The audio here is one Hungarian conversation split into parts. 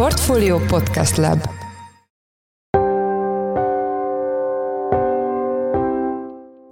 Portfolio Podcast Lab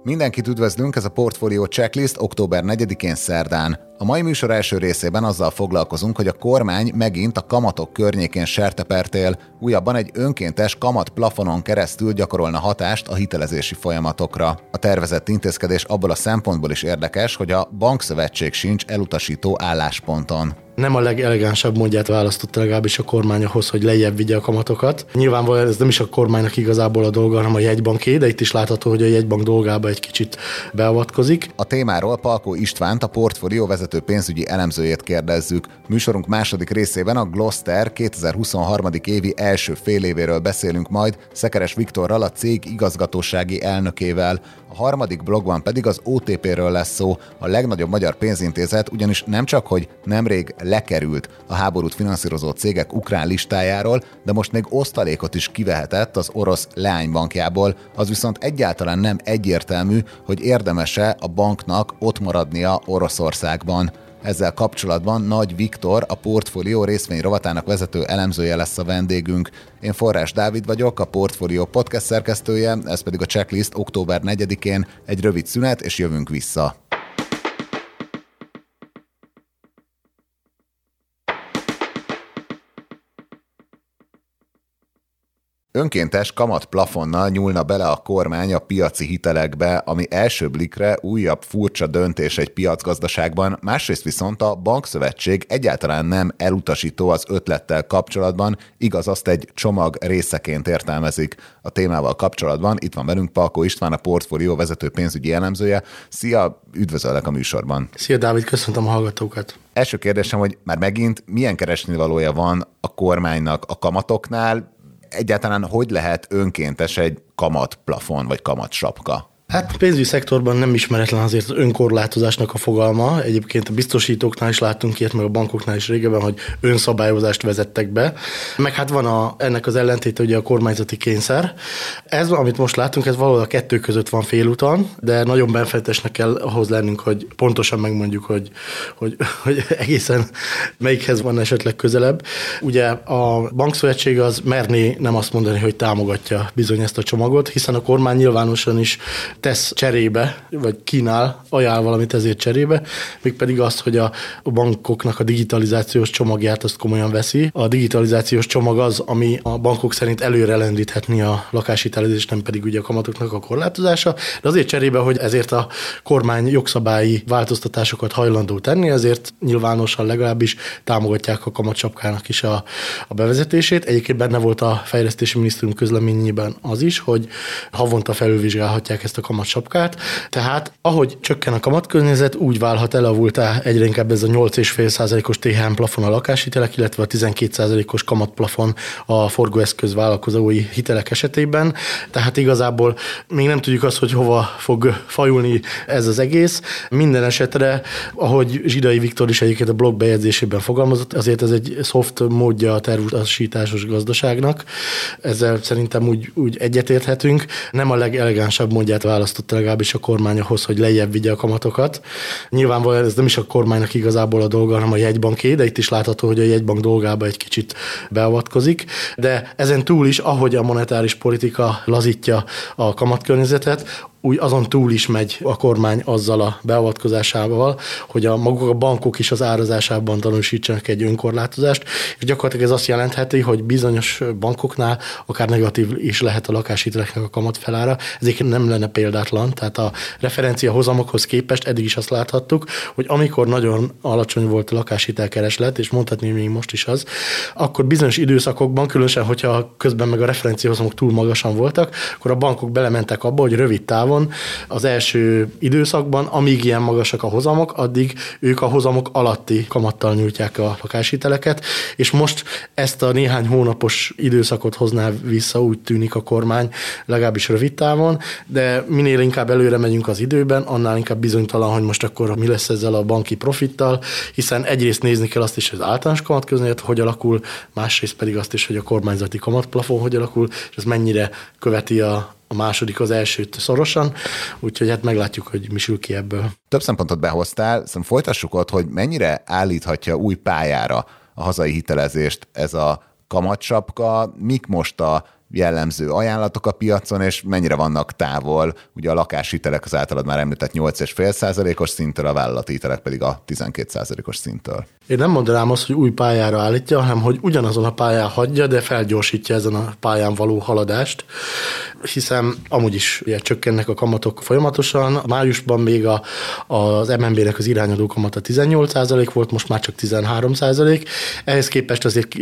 Mindenkit üdvözlünk, ez a Portfolio Checklist október 4-én szerdán. A mai műsor első részében azzal foglalkozunk, hogy a kormány megint a kamatok környékén sertepertél, újabban egy önkéntes kamat plafonon keresztül gyakorolna hatást a hitelezési folyamatokra. A tervezett intézkedés abból a szempontból is érdekes, hogy a bankszövetség sincs elutasító állásponton nem a legelegánsabb módját választotta legalábbis a kormány ahhoz, hogy lejjebb vigye a kamatokat. Nyilvánvalóan ez nem is a kormánynak igazából a dolga, hanem a jegybanké, de itt is látható, hogy a jegybank dolgába egy kicsit beavatkozik. A témáról Palkó Istvánt, a portfólió vezető pénzügyi elemzőjét kérdezzük. Műsorunk második részében a Gloster 2023. évi első fél évéről beszélünk majd Szekeres Viktorral, a cég igazgatósági elnökével. Harmadik blogban pedig az OTP-ről lesz szó, a legnagyobb magyar pénzintézet, ugyanis nem csak, hogy nemrég lekerült a háborút finanszírozó cégek ukrán listájáról, de most még osztalékot is kivehetett az orosz leánybankjából, az viszont egyáltalán nem egyértelmű, hogy érdemese a banknak ott maradnia Oroszországban. Ezzel kapcsolatban Nagy Viktor, a portfólió részvény rovatának vezető elemzője lesz a vendégünk. Én Forrás Dávid vagyok, a portfólió podcast szerkesztője, ez pedig a checklist október 4-én egy rövid szünet, és jövünk vissza. Önkéntes kamatplafonnal nyúlna bele a kormány a piaci hitelekbe, ami első blikre újabb furcsa döntés egy piacgazdaságban, másrészt viszont a bankszövetség egyáltalán nem elutasító az ötlettel kapcsolatban, igaz azt egy csomag részeként értelmezik. A témával kapcsolatban itt van velünk Palkó István, a portfólió vezető pénzügyi elemzője. Szia, üdvözöllek a műsorban. Szia Dávid, köszöntöm a hallgatókat. Első kérdésem, hogy már megint milyen keresnivalója van a kormánynak a kamatoknál, egyáltalán hogy lehet önkéntes egy kamatplafon vagy kamatsapka? Hát pénzügyi szektorban nem ismeretlen azért az önkorlátozásnak a fogalma. Egyébként a biztosítóknál is láttunk ilyet, meg a bankoknál is régebben, hogy önszabályozást vezettek be. Meg hát van a, ennek az ellentéte ugye a kormányzati kényszer. Ez, amit most látunk, ez valahol a kettő között van félúton, de nagyon benfejtesnek kell ahhoz lennünk, hogy pontosan megmondjuk, hogy, hogy, hogy egészen melyikhez van esetleg közelebb. Ugye a bankszövetség az merné nem azt mondani, hogy támogatja bizony ezt a csomagot, hiszen a kormány nyilvánosan is tesz cserébe, vagy kínál, ajánl valamit ezért cserébe, mégpedig azt, hogy a bankoknak a digitalizációs csomagját azt komolyan veszi. A digitalizációs csomag az, ami a bankok szerint előre lendíthetni a lakáshitelezést, nem pedig ugye a kamatoknak a korlátozása, de azért cserébe, hogy ezért a kormány jogszabályi változtatásokat hajlandó tenni, ezért nyilvánosan legalábbis támogatják a kamatsapkának is a, a bevezetését. Egyébként benne volt a fejlesztési minisztérium közleményében az is, hogy havonta felülvizsgálhatják ezt a kamatsapkát. Tehát ahogy csökken a kamatkörnyezet, úgy válhat elavultá egyre inkább ez a 8,5%-os THM plafon a lakáshitelek, illetve a 12%-os kamatplafon a forgóeszköz vállalkozói hitelek esetében. Tehát igazából még nem tudjuk azt, hogy hova fog fajulni ez az egész. Minden esetre, ahogy Zsidai Viktor is egyébként a blog bejegyzésében fogalmazott, azért ez egy soft módja a tervutasításos gazdaságnak. Ezzel szerintem úgy, úgy egyetérthetünk. Nem a legelegánsabb módját választotta legalábbis a kormány ahhoz, hogy lejjebb vigye a kamatokat. Nyilvánvalóan ez nem is a kormánynak igazából a dolga, hanem a jegybanké, de itt is látható, hogy a jegybank dolgába egy kicsit beavatkozik. De ezen túl is, ahogy a monetáris politika lazítja a kamatkörnyezetet, úgy azon túl is megy a kormány azzal a beavatkozásával, hogy a maguk a bankok is az árazásában tanúsítsanak egy önkorlátozást, és gyakorlatilag ez azt jelentheti, hogy bizonyos bankoknál akár negatív is lehet a lakáshiteleknek a kamatfelára. Ezért nem lenne példátlan, tehát a referencia hozamokhoz képest eddig is azt láthattuk, hogy amikor nagyon alacsony volt a lakáshitelkereslet, és mondhatni még most is az, akkor bizonyos időszakokban, különösen, hogyha közben meg a referencia hozamok túl magasan voltak, akkor a bankok belementek abba, hogy rövid táv távon az első időszakban, amíg ilyen magasak a hozamok, addig ők a hozamok alatti kamattal nyújtják a lakáshiteleket, és most ezt a néhány hónapos időszakot hozná vissza, úgy tűnik a kormány, legalábbis rövid távon, de minél inkább előre megyünk az időben, annál inkább bizonytalan, hogy most akkor mi lesz ezzel a banki profittal, hiszen egyrészt nézni kell azt is, hogy az általános kamatköznyet hogy alakul, másrészt pedig azt is, hogy a kormányzati kamatplafon hogy alakul, és ez mennyire követi a, a második az elsőt szorosan, úgyhogy hát meglátjuk, hogy mi sül ki ebből. Több szempontot behoztál, szerintem folytassuk ott, hogy mennyire állíthatja új pályára a hazai hitelezést ez a kamatsapka, mik most a jellemző ajánlatok a piacon, és mennyire vannak távol. Ugye a lakáshitelek az általad már említett 8,5%-os szinttől, a vállalati hitelek pedig a 12%-os szinttől. Én nem mondanám azt, hogy új pályára állítja, hanem hogy ugyanazon a pályán hagyja, de felgyorsítja ezen a pályán való haladást, hiszen amúgy is ugye, csökkennek a kamatok folyamatosan. Májusban még a, az MNB-nek az irányadó kamata 18% volt, most már csak 13%. Ehhez képest azért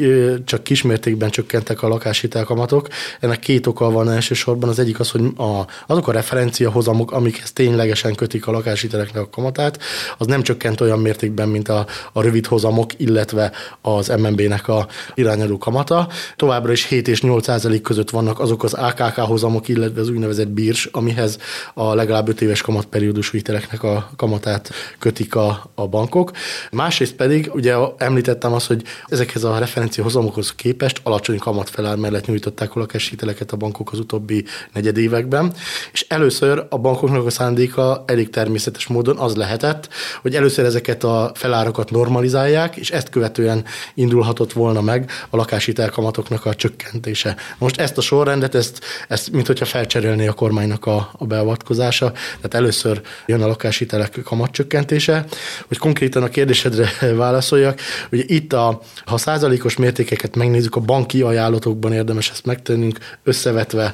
csak kismértékben csökkentek a lakáshitel kamatok. Ennek két oka van elsősorban. Az egyik az, hogy a, azok a referencia hozamok, amikhez ténylegesen kötik a lakáshiteleknek a kamatát, az nem csökkent olyan mértékben, mint a, a rövid hozamok, illetve az MNB-nek a irányadó kamata. Továbbra is 7 és 8 százalék között vannak azok az AKK hozamok, illetve az úgynevezett bírs, amihez a legalább 5 éves kamatperiódusú hiteleknek a kamatát kötik a, a bankok. Másrészt pedig, ugye említettem azt, hogy ezekhez a referencia hozamokhoz képest alacsony kamatfelár mellett nyújtották a lakáshiteleket a bankok az utóbbi negyed években, és először a bankoknak a szándéka elég természetes módon az lehetett, hogy először ezeket a felárakat normalizálják, és ezt követően indulhatott volna meg a lakáshitelkamatoknak a csökkentése. Most ezt a sorrendet, ezt, ezt mint hogyha felcserélné a kormánynak a, a beavatkozása, tehát először jön a lakáshitelek kamatcsökkentése, hogy konkrétan a kérdésedre válaszoljak, ugye itt a, ha százalékos mértékeket megnézzük, a banki ajánlatokban érdemes ezt megtennünk, összevetve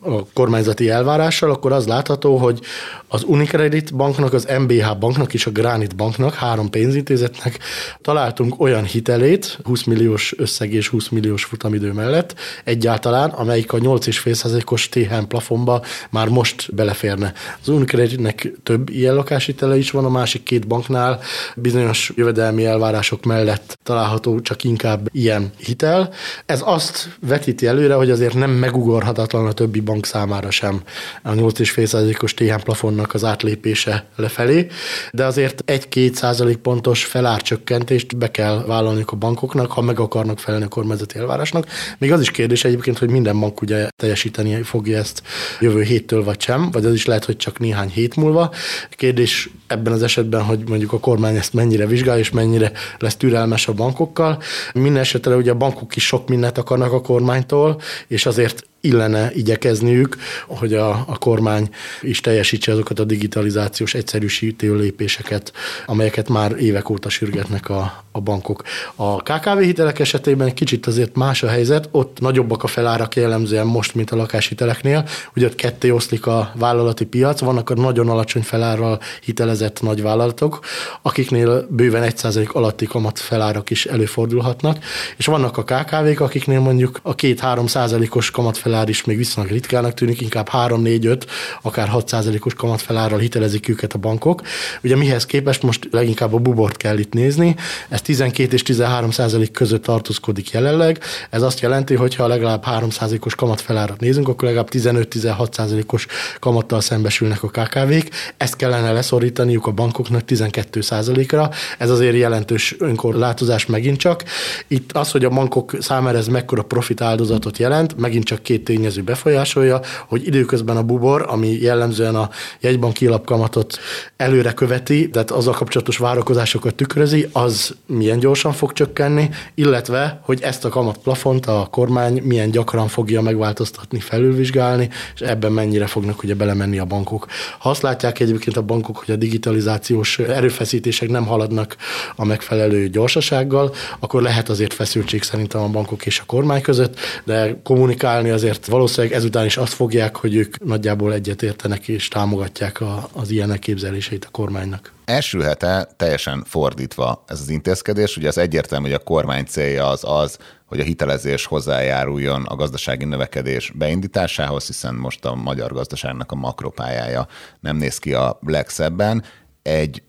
a kormányzati elvárással, akkor az látható, hogy az Unicredit banknak, az MBH banknak és a Granit banknak, három pénzintézetnek találtunk olyan hitelét, 20 milliós összeg és 20 milliós futamidő mellett egyáltalán, amelyik a 8,5%-os THM plafonba már most beleférne. Az Unicreditnek több ilyen lakáshitele is van, a másik két banknál bizonyos jövedelmi elvárások mellett található csak inkább ilyen hitel. Ez azt vetíti előre, hogy azért nem megugorhatatlan a többi bank számára sem a 8,5%-os THM plafonnak az átlépése lefelé, de azért 1-2 százalék pontos felárcsökkentést be kell vállalniuk a bankoknak, ha meg akarnak felelni a kormányzati elvárásnak. Még az is kérdés egyébként, hogy minden bank ugye teljesíteni fogja ezt jövő héttől vagy sem, vagy az is lehet, hogy csak néhány hét múlva. Kérdés ebben az esetben, hogy mondjuk a kormány ezt mennyire vizsgál, és mennyire lesz türelmes a bankokkal. Minden esetre ugye a bankok is sok mindent akarnak a kormánytól, és azért illene igyekezniük, hogy a, a kormány is teljesítse azokat a digitalizációs egyszerűsítő lépéseket, amelyeket már évek óta sürgetnek a, a bankok. A KKV hitelek esetében kicsit azért más a helyzet, ott nagyobbak a felárak jellemzően most, mint a lakáshiteleknél, ugye ott ketté oszlik a vállalati piac, vannak a nagyon alacsony felárral hitelezett nagy vállalatok, akiknél bőven 1% alatti kamat felárak is előfordulhatnak, és vannak a KKV-k, akiknél mondjuk a 2-3 százalékos kamatfelár kamatfelár is még viszonylag ritkának tűnik, inkább 3-4-5, akár 6%-os kamatfelárral hitelezik őket a bankok. Ugye mihez képest most leginkább a bubort kell itt nézni, ez 12 és 13 százalék között tartózkodik jelenleg. Ez azt jelenti, hogy ha legalább 3 százalékos kamatfelárat nézünk, akkor legalább 15-16 százalékos kamattal szembesülnek a KKV-k. Ezt kellene leszorítaniuk a bankoknak 12 százalékra. Ez azért jelentős önkorlátozás megint csak. Itt az, hogy a bankok számára ez mekkora profit áldozatot jelent, megint csak két tényező befolyásolja, hogy időközben a bubor, ami jellemzően a jegybank kilapkamatot előre követi, tehát a kapcsolatos várakozásokat tükrözi, az milyen gyorsan fog csökkenni, illetve, hogy ezt a kamatplafont a kormány milyen gyakran fogja megváltoztatni, felülvizsgálni, és ebben mennyire fognak ugye belemenni a bankok. Ha azt látják egyébként a bankok, hogy a digitalizációs erőfeszítések nem haladnak a megfelelő gyorsasággal, akkor lehet azért feszültség szerintem a bankok és a kormány között, de kommunikálni azért ezért valószínűleg ezután is azt fogják, hogy ők nagyjából egyetértenek és támogatják a, az ilyen elképzeléseit a kormánynak. Első hete teljesen fordítva ez az intézkedés. Ugye az egyértelmű, hogy a kormány célja az az, hogy a hitelezés hozzájáruljon a gazdasági növekedés beindításához, hiszen most a magyar gazdaságnak a makropályája nem néz ki a legszebben. Egy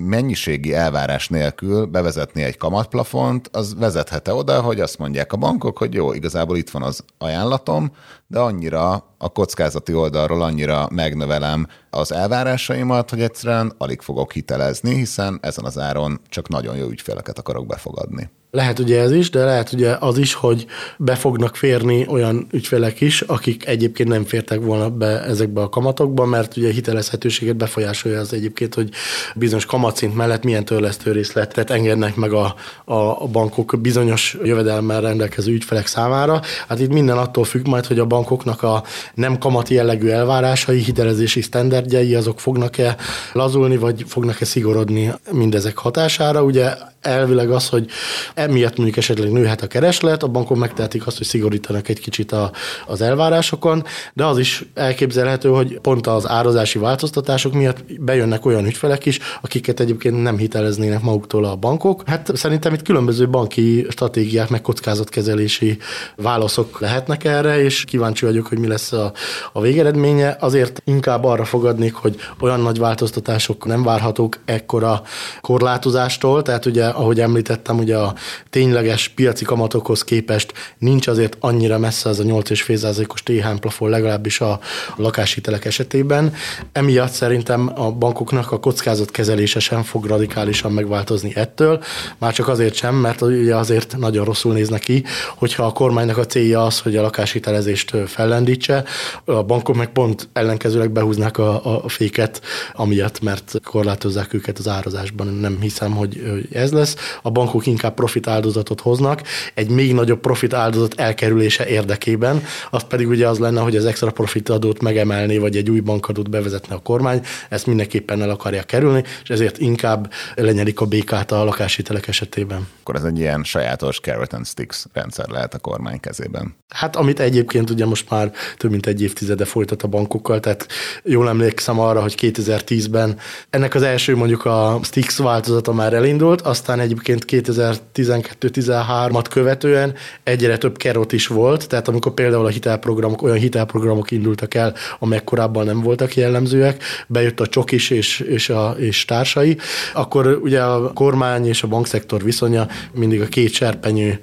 mennyiségi elvárás nélkül bevezetni egy kamatplafont, az vezethet oda, hogy azt mondják a bankok, hogy jó, igazából itt van az ajánlatom, de annyira a kockázati oldalról annyira megnövelem az elvárásaimat, hogy egyszerűen alig fogok hitelezni, hiszen ezen az áron csak nagyon jó ügyféleket akarok befogadni. Lehet ugye ez is, de lehet ugye az is, hogy be fognak férni olyan ügyfelek is, akik egyébként nem fértek volna be ezekbe a kamatokba, mert ugye hitelezhetőséget befolyásolja az egyébként, hogy bizonyos kamatszint mellett milyen törlesztő részletet engednek meg a, a, a bankok bizonyos jövedelemmel rendelkező ügyfelek számára. Hát itt minden attól függ majd, hogy a bankoknak a nem kamati jellegű elvárásai, hitelezési sztenderdjei, azok fognak-e lazulni, vagy fognak-e szigorodni mindezek hatására. Ugye elvileg az, hogy emiatt mondjuk esetleg nőhet a kereslet, a bankok megtehetik azt, hogy szigorítanak egy kicsit a, az elvárásokon, de az is elképzelhető, hogy pont az árazási változtatások miatt bejönnek olyan ügyfelek is, akiket egyébként nem hiteleznének maguktól a bankok. Hát szerintem itt különböző banki stratégiák, meg kockázatkezelési válaszok lehetnek erre, és kíváncsi vagyok, hogy mi lesz a, a végeredménye. Azért inkább arra fogadnék, hogy olyan nagy változtatások nem várhatók ekkora korlátozástól, tehát ugye ahogy említettem, ugye a tényleges piaci kamatokhoz képest nincs azért annyira messze az a 8,5%-os THM plafon legalábbis a lakáshitelek esetében. Emiatt szerintem a bankoknak a kockázat kezelése sem fog radikálisan megváltozni ettől, már csak azért sem, mert ugye azért nagyon rosszul néz neki, hogyha a kormánynak a célja az, hogy a lakáshitelezést fellendítse, a bankok meg pont ellenkezőleg behúznák a, a féket, amiatt, mert korlátozzák őket az árazásban. Nem hiszem, hogy ez lesz. A bankok inkább profit áldozatot hoznak, egy még nagyobb profit áldozat elkerülése érdekében, az pedig ugye az lenne, hogy az extra profit adót megemelni, vagy egy új bankadót bevezetne a kormány, ezt mindenképpen el akarja kerülni, és ezért inkább lenyelik a békát a lakáshitelek esetében. Akkor ez egy ilyen sajátos carrot and sticks rendszer lehet a kormány kezében. Hát amit egyébként ugye most már több mint egy évtizede folytat a bankokkal, tehát jól emlékszem arra, hogy 2010-ben ennek az első mondjuk a Stix változata már elindult, aztán egyébként 2012-13-at követően egyre több kerot is volt, tehát amikor például a hitelprogramok, olyan hitelprogramok indultak el, amelyek korábban nem voltak jellemzőek, bejött a csokis és, és, a, és társai, akkor ugye a kormány és a bankszektor viszonya mindig a két serpenyő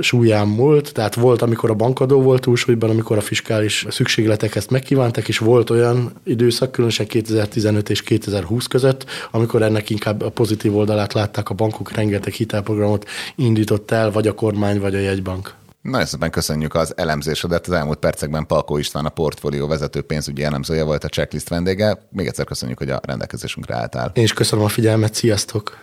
súlyán múlt, tehát volt, amikor a bankadó volt túlsúlyban, amikor a fiskális szükségletek ezt megkívántak, és volt olyan időszak, különösen 2015 és 2020 között, amikor ennek inkább a pozitív oldalát látták a bankok, rengeteg hitelprogramot indított el, vagy a kormány, vagy a jegybank. Nagyon szépen köszönjük az elemzésedet. Az elmúlt percekben Palkó István, a portfólió vezető pénzügyi elemzője volt a checklist vendége. Még egyszer köszönjük, hogy a rendelkezésünkre álltál. Én is köszönöm a figyelmet, sziasztok!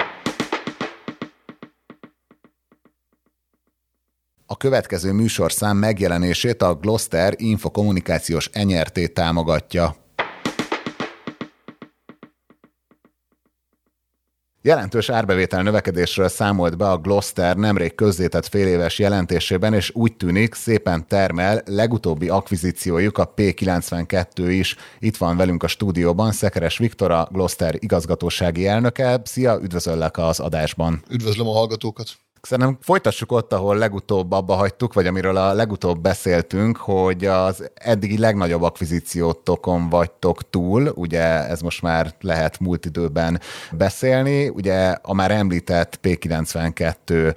A következő műsorszám megjelenését a Gloster infokommunikációs enyerté támogatja. Jelentős árbevétel növekedésről számolt be a Gloster nemrég közzétett féléves jelentésében, és úgy tűnik szépen termel legutóbbi akvizíciójuk a P92 is. Itt van velünk a stúdióban Szekeres Viktor, a Gloster igazgatósági elnöke. Szia, üdvözöllek az adásban. Üdvözlöm a hallgatókat. Szerintem folytassuk ott, ahol legutóbb abba hagytuk, vagy amiről a legutóbb beszéltünk, hogy az eddigi legnagyobb akvizíciótokon vagytok túl, ugye ez most már lehet múlt időben beszélni, ugye a már említett P92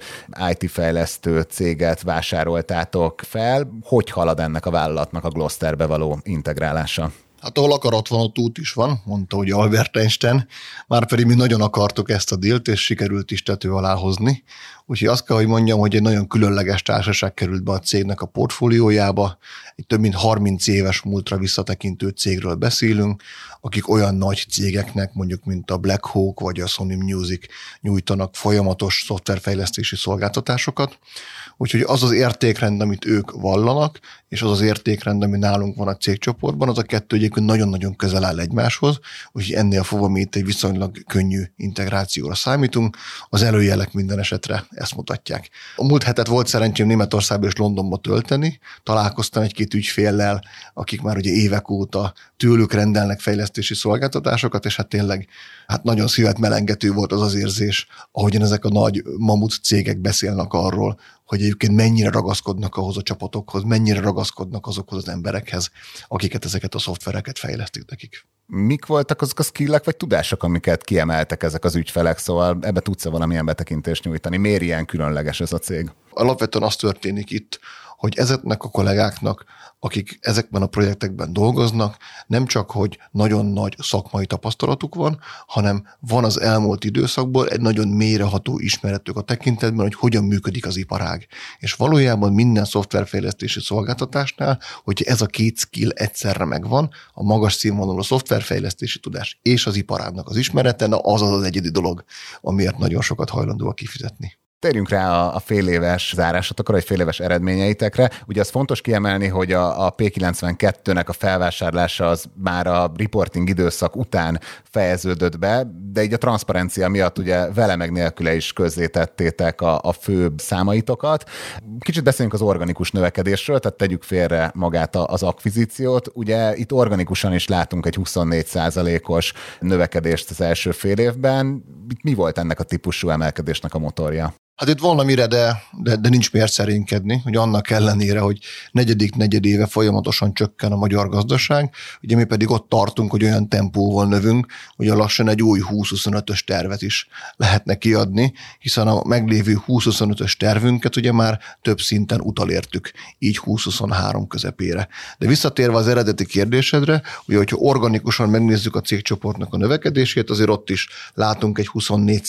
IT fejlesztő céget vásároltátok fel, hogy halad ennek a vállalatnak a Glosterbe való integrálása? Hát ahol akarat van, ott út is van, mondta hogy Albert Einstein, már pedig mi nagyon akartuk ezt a dílt, és sikerült is tető alá hozni. Úgyhogy azt kell, hogy mondjam, hogy egy nagyon különleges társaság került be a cégnek a portfóliójába. Egy több mint 30 éves múltra visszatekintő cégről beszélünk, akik olyan nagy cégeknek, mondjuk mint a Black Hawk vagy a Sony Music nyújtanak folyamatos szoftverfejlesztési szolgáltatásokat. Úgyhogy az az értékrend, amit ők vallanak, és az az értékrend, ami nálunk van a cégcsoportban, az a kettő egyébként nagyon-nagyon közel áll egymáshoz, úgyhogy ennél fogva mi itt egy viszonylag könnyű integrációra számítunk. Az előjelek minden esetre ezt mutatják. A múlt hetet volt szerencsém Németországban és Londonba tölteni, találkoztam egy-két ügyféllel, akik már ugye évek óta tőlük rendelnek fejlesztési szolgáltatásokat, és hát tényleg hát nagyon szívet melengető volt az az érzés, ahogyan ezek a nagy mamut cégek beszélnek arról, hogy egyébként mennyire ragaszkodnak ahhoz a csapatokhoz, mennyire ragaszkodnak azokhoz az emberekhez, akiket ezeket a szoftvereket fejlesztik nekik. Mik voltak azok a skillek vagy tudások, amiket kiemeltek ezek az ügyfelek, szóval ebbe tudsz-e valamilyen betekintést nyújtani? Miért ilyen különleges ez a cég? Alapvetően az történik itt, hogy ezeknek a kollégáknak akik ezekben a projektekben dolgoznak, nem csak, hogy nagyon nagy szakmai tapasztalatuk van, hanem van az elmúlt időszakból egy nagyon mélyreható ismeretük a tekintetben, hogy hogyan működik az iparág. És valójában minden szoftverfejlesztési szolgáltatásnál, hogy ez a két skill egyszerre megvan, a magas színvonalú szoftverfejlesztési tudás és az iparágnak az ismerete, na az az az egyedi dolog, amiért nagyon sokat hajlandóak kifizetni. Térjünk rá a, a fél éves zárásatokra, vagy fél éves eredményeitekre. Ugye az fontos kiemelni, hogy a, a P92-nek a felvásárlása az már a reporting időszak után fejeződött be, de így a transzparencia miatt ugye vele meg nélküle is közzétettétek a, a főbb számaitokat. Kicsit beszéljünk az organikus növekedésről, tehát tegyük félre magát az akvizíciót. Ugye itt organikusan is látunk egy 24% os növekedést az első fél évben. Mi volt ennek a típusú emelkedésnek a motorja? Hát itt valamire, de, de, de nincs miért szerénykedni, hogy annak ellenére, hogy negyedik negyedéve folyamatosan csökken a magyar gazdaság, ugye mi pedig ott tartunk, hogy olyan tempóval növünk, hogy a lassan egy új 20-25-ös tervet is lehetne kiadni, hiszen a meglévő 20-25-ös tervünket ugye már több szinten utalértük, így 20-23 közepére. De visszatérve az eredeti kérdésedre, ugye, hogyha organikusan megnézzük a cégcsoportnak a növekedését, azért ott is látunk egy 24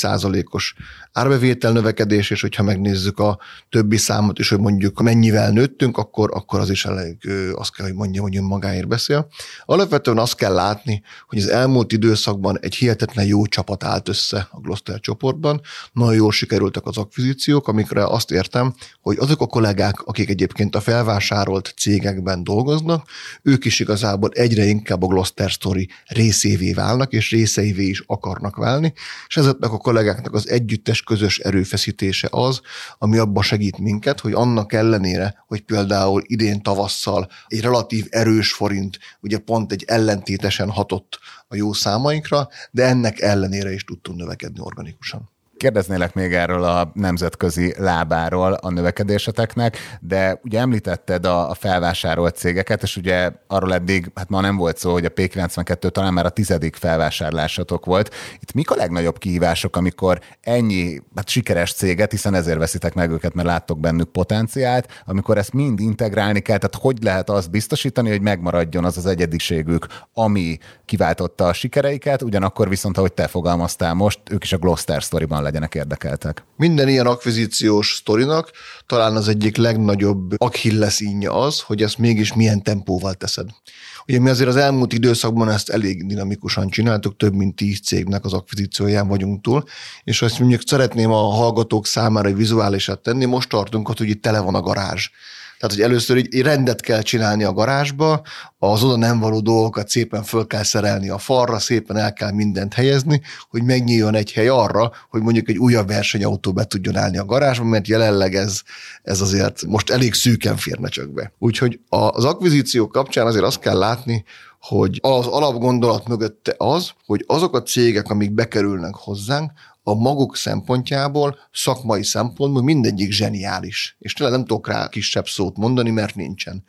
os árbevétel növekedést, növekedés, és hogyha megnézzük a többi számot is, hogy mondjuk mennyivel nőttünk, akkor, akkor az is elég, azt kell, hogy mondjam, hogy önmagáért beszél. Alapvetően azt kell látni, hogy az elmúlt időszakban egy hihetetlen jó csapat állt össze a Gloster csoportban, nagyon jól sikerültek az akvizíciók, amikre azt értem, hogy azok a kollégák, akik egyébként a felvásárolt cégekben dolgoznak, ők is igazából egyre inkább a Gloster Story részévé válnak, és részeivé is akarnak válni, és ezeknek a kollégáknak az együttes közös erőfeszítés erőfeszítése az, ami abba segít minket, hogy annak ellenére, hogy például idén tavasszal egy relatív erős forint ugye pont egy ellentétesen hatott a jó számainkra, de ennek ellenére is tudtunk növekedni organikusan. Kérdeznélek még erről a nemzetközi lábáról a növekedéseteknek, de ugye említetted a, a felvásárolt cégeket, és ugye arról eddig, hát ma nem volt szó, hogy a P92 talán már a tizedik felvásárlásatok volt. Itt mik a legnagyobb kihívások, amikor ennyi hát sikeres céget, hiszen ezért veszitek meg őket, mert láttok bennük potenciált, amikor ezt mind integrálni kell, tehát hogy lehet azt biztosítani, hogy megmaradjon az az egyediségük, ami kiváltotta a sikereiket, ugyanakkor viszont, ahogy te fogalmaztál most, ők is a Gloster Story-ban legyenek érdekeltek. Minden ilyen akvizíciós sztorinak talán az egyik legnagyobb Achilles ínya az, hogy ezt mégis milyen tempóval teszed. Ugye mi azért az elmúlt időszakban ezt elég dinamikusan csináltuk, több mint tíz cégnek az akvizícióján vagyunk túl, és azt mondjuk szeretném a hallgatók számára egy vizuálisat tenni, most tartunk ott, hogy itt tele van a garázs. Tehát, hogy először így rendet kell csinálni a garázsba, az oda nem való dolgokat szépen föl kell szerelni a falra, szépen el kell mindent helyezni, hogy megnyíljon egy hely arra, hogy mondjuk egy újabb versenyautó be tudjon állni a garázsba, mert jelenleg ez, ez azért most elég szűken férne csak be. Úgyhogy az akvizíció kapcsán azért azt kell látni, hogy az alapgondolat mögötte az, hogy azok a cégek, amik bekerülnek hozzánk, a maguk szempontjából, szakmai szempontból mindegyik zseniális. És tényleg nem tudok rá kisebb szót mondani, mert nincsen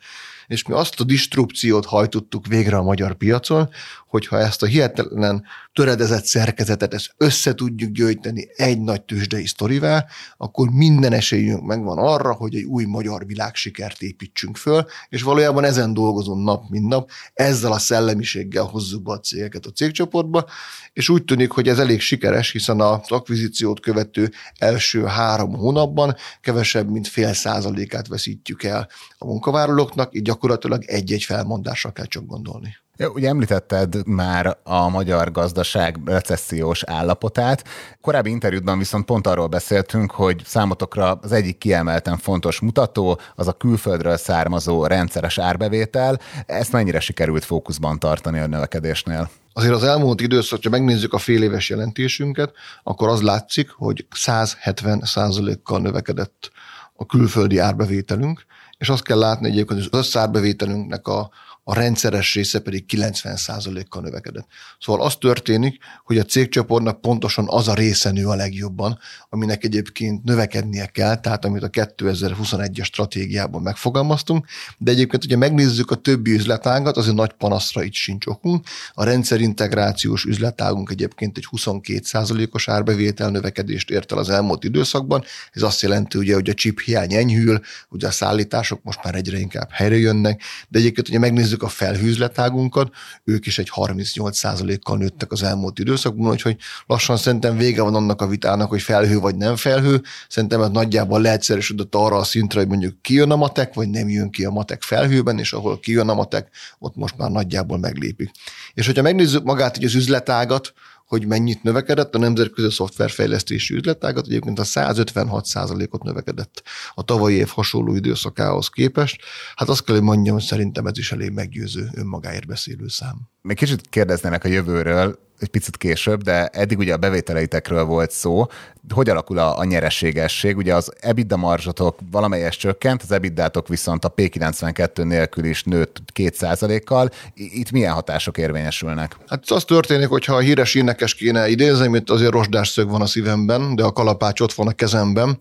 és mi azt a distrupciót hajtottuk végre a magyar piacon, hogyha ezt a hihetetlen töredezett szerkezetet ezt össze tudjuk gyűjteni egy nagy tőzsdei sztorivel, akkor minden esélyünk megvan arra, hogy egy új magyar világsikert építsünk föl, és valójában ezen dolgozunk nap, mint nap, ezzel a szellemiséggel hozzuk be a cégeket a cégcsoportba, és úgy tűnik, hogy ez elég sikeres, hiszen az akvizíciót követő első három hónapban kevesebb, mint fél százalékát veszítjük el a munkavállalóknak, így gyakorlatilag egy-egy felmondásra kell csak gondolni. Ja, ugye említetted már a magyar gazdaság recessziós állapotát. Korábbi interjútban viszont pont arról beszéltünk, hogy számotokra az egyik kiemelten fontos mutató az a külföldről származó rendszeres árbevétel. Ezt mennyire sikerült fókuszban tartani a növekedésnél? Azért az elmúlt időszak, ha megnézzük a fél éves jelentésünket, akkor az látszik, hogy 170 százalékkal növekedett a külföldi árbevételünk, és azt kell látni egyébként, hogy az összárbevételünknek a a rendszeres része pedig 90%-kal növekedett. Szóval az történik, hogy a cégcsoportnak pontosan az a része nő a legjobban, aminek egyébként növekednie kell, tehát amit a 2021-es stratégiában megfogalmaztunk, de egyébként, hogyha megnézzük a többi üzletágat, azért nagy panaszra itt sincs okunk. A rendszerintegrációs üzletágunk egyébként egy 22%-os árbevétel növekedést ért el az elmúlt időszakban. Ez azt jelenti, ugye, hogy a chip hiány enyhül, ugye a szállítás források most már egyre inkább helyre jönnek, de egyébként, hogyha megnézzük a felhőzletágunkat, ők is egy 38%-kal nőttek az elmúlt időszakban, úgyhogy lassan szerintem vége van annak a vitának, hogy felhő vagy nem felhő. Szerintem ez nagyjából leegyszerűsödött arra a szintre, hogy mondjuk kijön a matek, vagy nem jön ki a matek felhőben, és ahol kijön a matek, ott most már nagyjából meglépik. És hogyha megnézzük magát hogy az üzletágat, hogy mennyit növekedett a nemzetközi szoftverfejlesztési üzletágat, egyébként a 156 ot növekedett a tavalyi év hasonló időszakához képest. Hát azt kell, hogy mondjam, hogy szerintem ez is elég meggyőző önmagáért beszélő szám. Még kicsit kérdeznének a jövőről, egy picit később, de eddig ugye a bevételeitekről volt szó. Hogy alakul a, a nyereségesség? Ugye az EBITDA marzsatok valamelyes csökkent, az EBITDA-tok viszont a P92 nélkül is nőtt 2%-kal. Itt milyen hatások érvényesülnek? Hát az történik, hogyha a híres énekes kéne idézni, mint azért rozsdás szög van a szívemben, de a kalapács ott van a kezemben.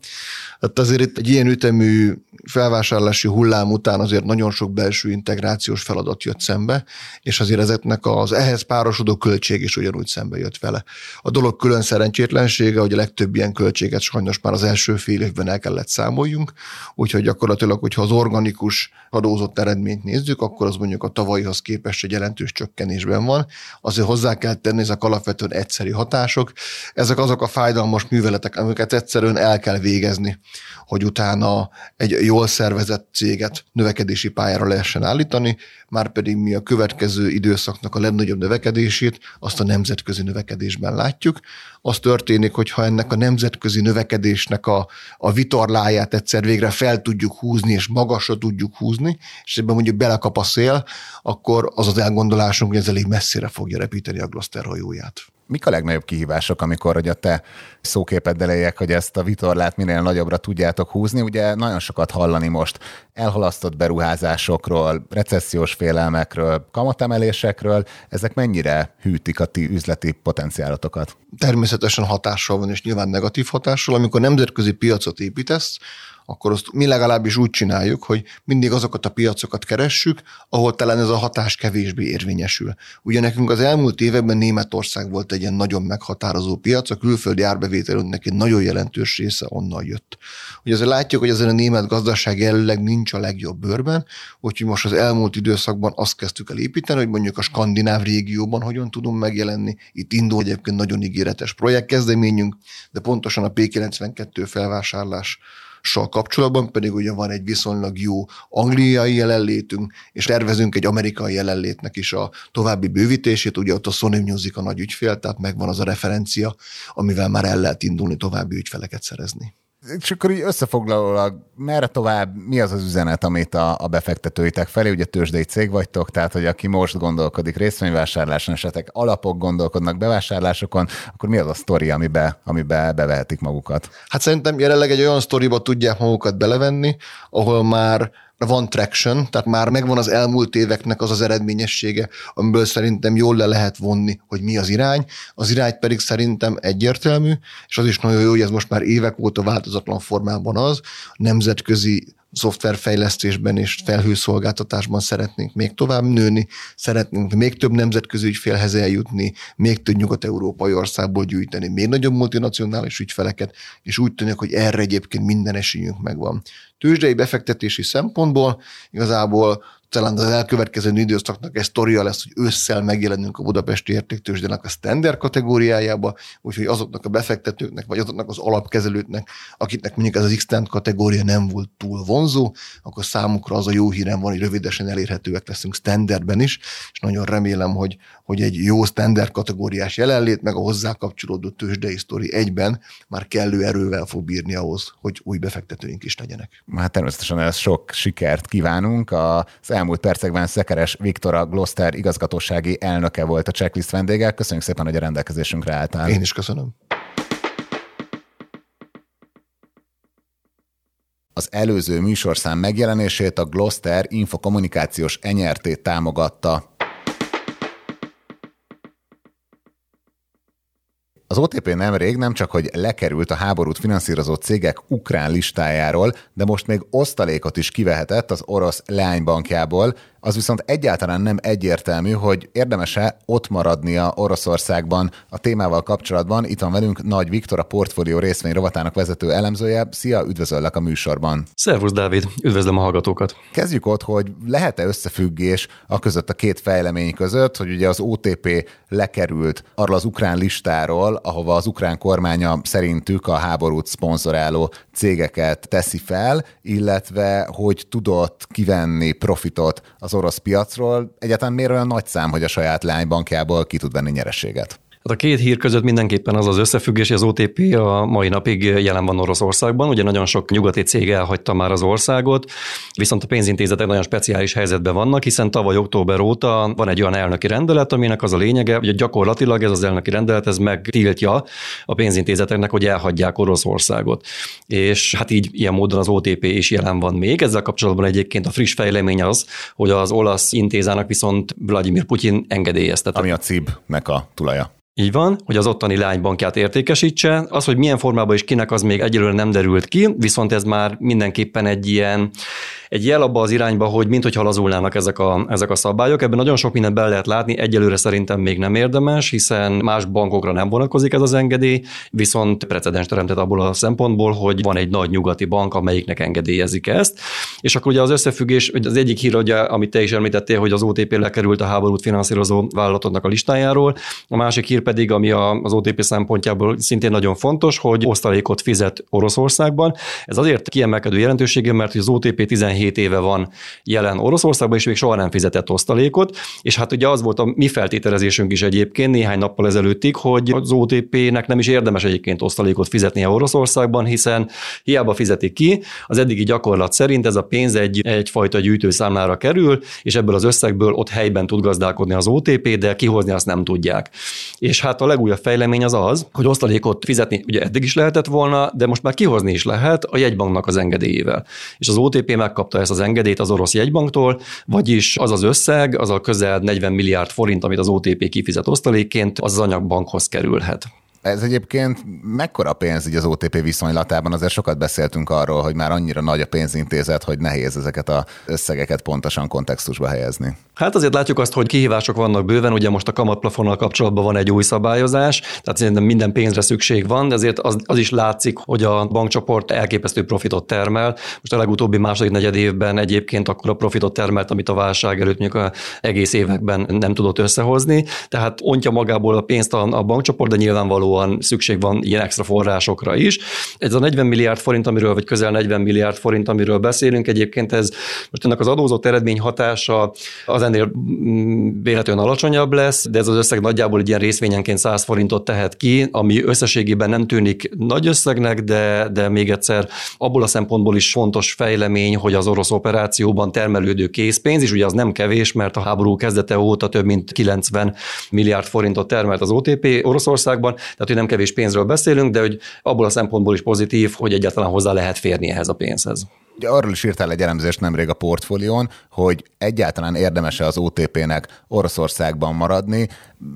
Hát azért itt egy ilyen ütemű felvásárlási hullám után azért nagyon sok belső integrációs feladat jött szembe, és azért ezeknek az ehhez párosodó költség is ugyanúgy szembe jött vele. A dolog külön szerencsétlensége, hogy a legtöbb ilyen költséget sajnos már az első fél évben el kellett számoljunk, úgyhogy gyakorlatilag, hogyha az organikus adózott eredményt nézzük, akkor az mondjuk a tavalyihoz képest egy jelentős csökkenésben van. Azért hozzá kell tenni, ezek alapvetően egyszeri hatások. Ezek azok a fájdalmas műveletek, amiket egyszerűen el kell végezni hogy utána egy jól szervezett céget növekedési pályára lehessen állítani, már pedig mi a következő időszaknak a legnagyobb növekedését azt a nemzetközi növekedésben látjuk. Az történik, hogy ha ennek a nemzetközi növekedésnek a, a vitorláját egyszer végre fel tudjuk húzni, és magasra tudjuk húzni, és ebben mondjuk belekap a szél, akkor az az elgondolásunk, hogy ez elég messzire fogja repíteni a Gloster hajóját mik a legnagyobb kihívások, amikor hogy a te szóképeddel éljek, hogy ezt a vitorlát minél nagyobbra tudjátok húzni? Ugye nagyon sokat hallani most elhalasztott beruházásokról, recessziós félelmekről, kamatemelésekről. Ezek mennyire hűtik a ti üzleti potenciálotokat? Természetesen hatással van, és nyilván negatív hatással. Amikor nemzetközi piacot építesz, akkor azt mi legalábbis úgy csináljuk, hogy mindig azokat a piacokat keressük, ahol talán ez a hatás kevésbé érvényesül. Ugye nekünk az elmúlt években Németország volt egy ilyen nagyon meghatározó piac, a külföldi árbevételünknek egy nagyon jelentős része onnan jött. Ugye azért látjuk, hogy ezen a német gazdaság jelenleg nincs a legjobb bőrben, úgyhogy most az elmúlt időszakban azt kezdtük el építeni, hogy mondjuk a skandináv régióban hogyan tudunk megjelenni. Itt indul egyébként nagyon ígéretes projektkezdeményünk, de pontosan a P92 felvásárlás kapcsolatban pedig ugye van egy viszonylag jó angliai jelenlétünk, és tervezünk egy amerikai jelenlétnek is a további bővítését, ugye ott a Sony Music a nagy ügyfél, tehát megvan az a referencia, amivel már el lehet indulni további ügyfeleket szerezni és akkor így összefoglalólag, merre tovább, mi az az üzenet, amit a, a befektetőitek felé, ugye tőzsdei cég vagytok, tehát hogy aki most gondolkodik részvényvásárláson, esetleg alapok gondolkodnak bevásárlásokon, akkor mi az a sztori, amibe, amibe bevehetik magukat? Hát szerintem jelenleg egy olyan sztoriba tudják magukat belevenni, ahol már van traction, tehát már megvan az elmúlt éveknek az az eredményessége, amiből szerintem jól le lehet vonni, hogy mi az irány. Az irány pedig szerintem egyértelmű, és az is nagyon jó, hogy ez most már évek óta változatlan formában az, nemzetközi szoftverfejlesztésben és felhőszolgáltatásban szeretnénk még tovább nőni, szeretnénk még több nemzetközi ügyfélhez eljutni, még több nyugat-európai országból gyűjteni, még nagyobb multinacionális ügyfeleket, és úgy tűnik, hogy erre egyébként minden esélyünk megvan. Tőzsdei befektetési szempontból igazából talán az elkövetkező időszaknak egy sztoria lesz, hogy ősszel megjelenünk a budapesti értéktősdének a standard kategóriájába, úgyhogy azoknak a befektetőknek, vagy azoknak az alapkezelőknek, akiknek mondjuk ez az x kategória nem volt túl vonzó, akkor számukra az a jó hírem van, hogy rövidesen elérhetőek leszünk standardben is, és nagyon remélem, hogy, hogy egy jó standard kategóriás jelenlét, meg a hozzá kapcsolódó tőzsdei sztori egyben már kellő erővel fog bírni ahhoz, hogy új befektetőink is legyenek. Hát természetesen ez sok sikert kívánunk. Az elmúlt percekben Szekeres Viktor a Gloster igazgatósági elnöke volt a checklist vendége. Köszönjük szépen, hogy a rendelkezésünkre álltál. Én is köszönöm. Az előző műsorszám megjelenését a Gloster infokommunikációs enyertét támogatta. Az OTP nemrég nem csak, hogy lekerült a háborút finanszírozó cégek ukrán listájáról, de most még osztalékot is kivehetett az orosz leánybankjából, az viszont egyáltalán nem egyértelmű, hogy érdemese ott maradnia Oroszországban a témával kapcsolatban. Itt van velünk Nagy Viktor, a portfólió részvény rovatának vezető elemzője. Szia, üdvözöllek a műsorban. Szervusz, Dávid, üdvözlöm a hallgatókat. Kezdjük ott, hogy lehet-e összefüggés a között a két fejlemény között, hogy ugye az OTP lekerült arról az ukrán listáról, ahova az ukrán kormánya szerintük a háborút szponzoráló cégeket teszi fel, illetve hogy tudott kivenni profitot az orosz piacról. Egyáltalán miért olyan nagy szám, hogy a saját lánybankjából ki tud venni nyerességet? A két hír között mindenképpen az az összefüggés, hogy az OTP a mai napig jelen van Oroszországban. Ugye nagyon sok nyugati cég elhagyta már az országot, viszont a pénzintézetek nagyon speciális helyzetben vannak, hiszen tavaly október óta van egy olyan elnöki rendelet, aminek az a lényege, hogy gyakorlatilag ez az elnöki rendelet ez megtiltja a pénzintézeteknek, hogy elhagyják Oroszországot. És hát így ilyen módon az OTP is jelen van még. Ezzel kapcsolatban egyébként a friss fejlemény az, hogy az olasz intézának viszont Vladimir Putyin engedélyeztetett. Ami a CIB-nek a tulaja. Így van, hogy az ottani lánybankját értékesítse. Az, hogy milyen formában is kinek, az még egyelőre nem derült ki, viszont ez már mindenképpen egy ilyen egy jel abba az irányba, hogy minthogyha lazulnának ezek a, ezek a szabályok. Ebben nagyon sok mindent be lehet látni, egyelőre szerintem még nem érdemes, hiszen más bankokra nem vonatkozik ez az engedély, viszont precedens teremtett abból a szempontból, hogy van egy nagy nyugati bank, amelyiknek engedélyezik ezt. És akkor ugye az összefüggés, az egyik hír, ugye, amit te is említettél, hogy az OTP lekerült a háborút finanszírozó vállalatoknak a listájáról, a másik hír pedig, ami az OTP szempontjából szintén nagyon fontos, hogy osztalékot fizet Oroszországban. Ez azért kiemelkedő jelentőségű, mert az OTP 17 17 éve van jelen Oroszországban, és még soha nem fizetett osztalékot, és hát ugye az volt a mi feltételezésünk is egyébként néhány nappal ezelőttig, hogy az OTP-nek nem is érdemes egyébként osztalékot fizetnie Oroszországban, hiszen hiába fizetik ki, az eddigi gyakorlat szerint ez a pénz egy, egyfajta gyűjtőszámlára kerül, és ebből az összegből ott helyben tud gazdálkodni az OTP, de kihozni azt nem tudják. És hát a legújabb fejlemény az az, hogy osztalékot fizetni ugye eddig is lehetett volna, de most már kihozni is lehet a jegybanknak az engedélyével. És az OTP megkap megkapta ezt az engedélyt az orosz jegybanktól, vagyis az az összeg, az a közel 40 milliárd forint, amit az OTP kifizet osztalékként, az az anyagbankhoz kerülhet. Ez egyébként mekkora pénz így az OTP viszonylatában? Azért sokat beszéltünk arról, hogy már annyira nagy a pénzintézet, hogy nehéz ezeket az összegeket pontosan kontextusba helyezni. Hát azért látjuk azt, hogy kihívások vannak bőven, ugye most a kamatplafonnal kapcsolatban van egy új szabályozás, tehát szerintem minden pénzre szükség van, de azért az, az is látszik, hogy a bankcsoport elképesztő profitot termel. Most a legutóbbi második negyed évben egyébként akkor a profitot termelt, amit a válság előtt mondjuk a egész években nem tudott összehozni, tehát ontja magából a pénzt a, a bankcsoport, de nyilvánvaló nyilvánvalóan szükség van ilyen extra forrásokra is. Ez a 40 milliárd forint, amiről, vagy közel 40 milliárd forint, amiről beszélünk, egyébként ez most ennek az adózott eredmény hatása az ennél mm, véletlenül alacsonyabb lesz, de ez az összeg nagyjából egy ilyen részvényenként 100 forintot tehet ki, ami összességében nem tűnik nagy összegnek, de, de még egyszer abból a szempontból is fontos fejlemény, hogy az orosz operációban termelődő készpénz, és ugye az nem kevés, mert a háború kezdete óta több mint 90 milliárd forintot termelt az OTP Oroszországban, tehát hogy nem kevés pénzről beszélünk, de hogy abból a szempontból is pozitív, hogy egyáltalán hozzá lehet férni ehhez a pénzhez. Ugye arról is írtál egy elemzést nemrég a portfólión, hogy egyáltalán érdemes-e az OTP-nek Oroszországban maradni.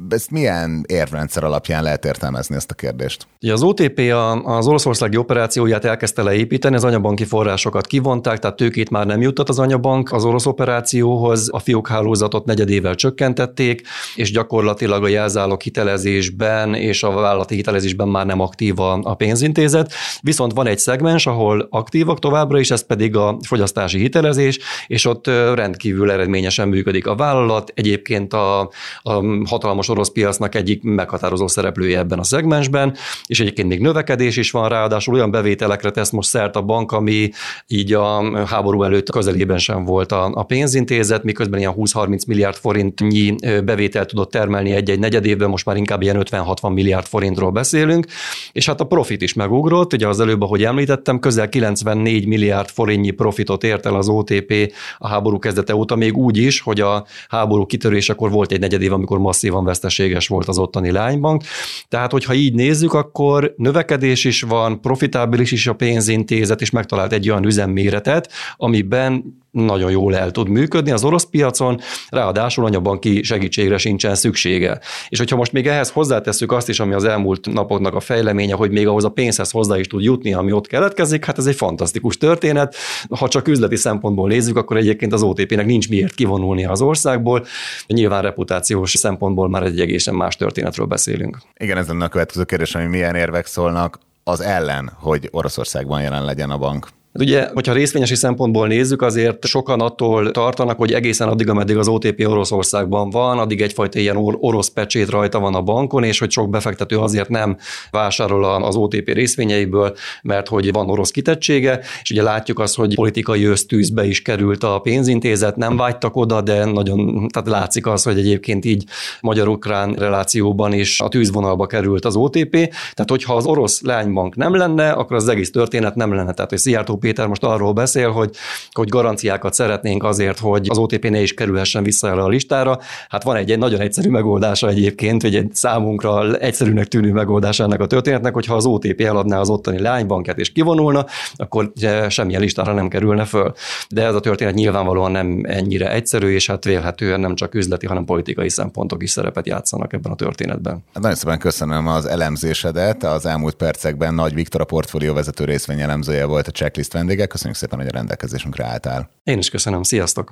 Ezt milyen érvrendszer alapján lehet értelmezni ezt a kérdést? Ugye az OTP az oroszországi operációját elkezdte leépíteni, az anyabanki forrásokat kivonták, tehát tőkét már nem juttat az anyabank az orosz operációhoz, a fiókhálózatot negyedével csökkentették, és gyakorlatilag a jelzálog hitelezésben és a vállalati hitelezésben már nem aktív a pénzintézet. Viszont van egy szegmens, ahol aktívak továbbra is, ez pedig a fogyasztási hitelezés, és ott rendkívül eredményesen működik a vállalat. Egyébként a, a hatalmas orosz piacnak egyik meghatározó szereplője ebben a szegmensben, és egyébként még növekedés is van, ráadásul olyan bevételekre tesz most szert a bank, ami így a háború előtt közelében sem volt a, a pénzintézet, miközben ilyen 20-30 milliárd forintnyi bevételt tudott termelni egy-egy negyed évben, most már inkább ilyen 50-60 milliárd forintról beszélünk, és hát a profit is megugrott, ugye az előbb, ahogy említettem, közel 94 milliárd forintnyi profitot ért el az OTP a háború kezdete óta, még úgy is, hogy a háború kitörésekor volt egy negyed év, amikor masszívan veszteséges volt az ottani lánybank. Tehát, hogyha így nézzük, akkor növekedés is van, profitábilis is a pénzintézet, és megtalált egy olyan üzemméretet, amiben nagyon jól el tud működni az orosz piacon, ráadásul anyabanki segítségre sincsen szüksége. És hogyha most még ehhez hozzátesszük azt is, ami az elmúlt napoknak a fejleménye, hogy még ahhoz a pénzhez hozzá is tud jutni, ami ott keletkezik, hát ez egy fantasztikus történet. Ha csak üzleti szempontból nézzük, akkor egyébként az OTP-nek nincs miért kivonulni az országból. Nyilván reputációs szempontból már egy egészen más történetről beszélünk. Igen, ez lenne a következő kérdés, hogy milyen érvek szólnak az ellen, hogy Oroszországban jelen legyen a bank. Hát ugye, hogyha részvényesi szempontból nézzük, azért sokan attól tartanak, hogy egészen addig, ameddig az OTP Oroszországban van, addig egyfajta ilyen orosz pecsét rajta van a bankon, és hogy sok befektető azért nem vásárol az OTP részvényeiből, mert hogy van orosz kitettsége, és ugye látjuk azt, hogy politikai ösztűzbe is került a pénzintézet, nem vágytak oda, de nagyon, tehát látszik az, hogy egyébként így magyar-ukrán relációban is a tűzvonalba került az OTP, tehát hogyha az orosz lánybank nem lenne, akkor az egész történet nem lenne. Tehát, hogy Szijjártó Péter most arról beszél, hogy, hogy garanciákat szeretnénk azért, hogy az OTP ne is kerülhessen vissza erre a listára. Hát van egy, egy nagyon egyszerű megoldása egyébként, vagy egy számunkra egyszerűnek tűnő megoldás ennek a történetnek, hogyha az OTP eladná az ottani lánybanket és kivonulna, akkor semmilyen listára nem kerülne föl. De ez a történet nyilvánvalóan nem ennyire egyszerű, és hát vélhetően nem csak üzleti, hanem politikai szempontok is szerepet játszanak ebben a történetben. Hát nagyon szépen köszönöm az elemzésedet. Az elmúlt percekben Nagy Viktor, a portfólió vezető részvényelemzője volt a checklist vendége. Köszönjük szépen, hogy a rendelkezésünkre álltál. Én is köszönöm. Sziasztok!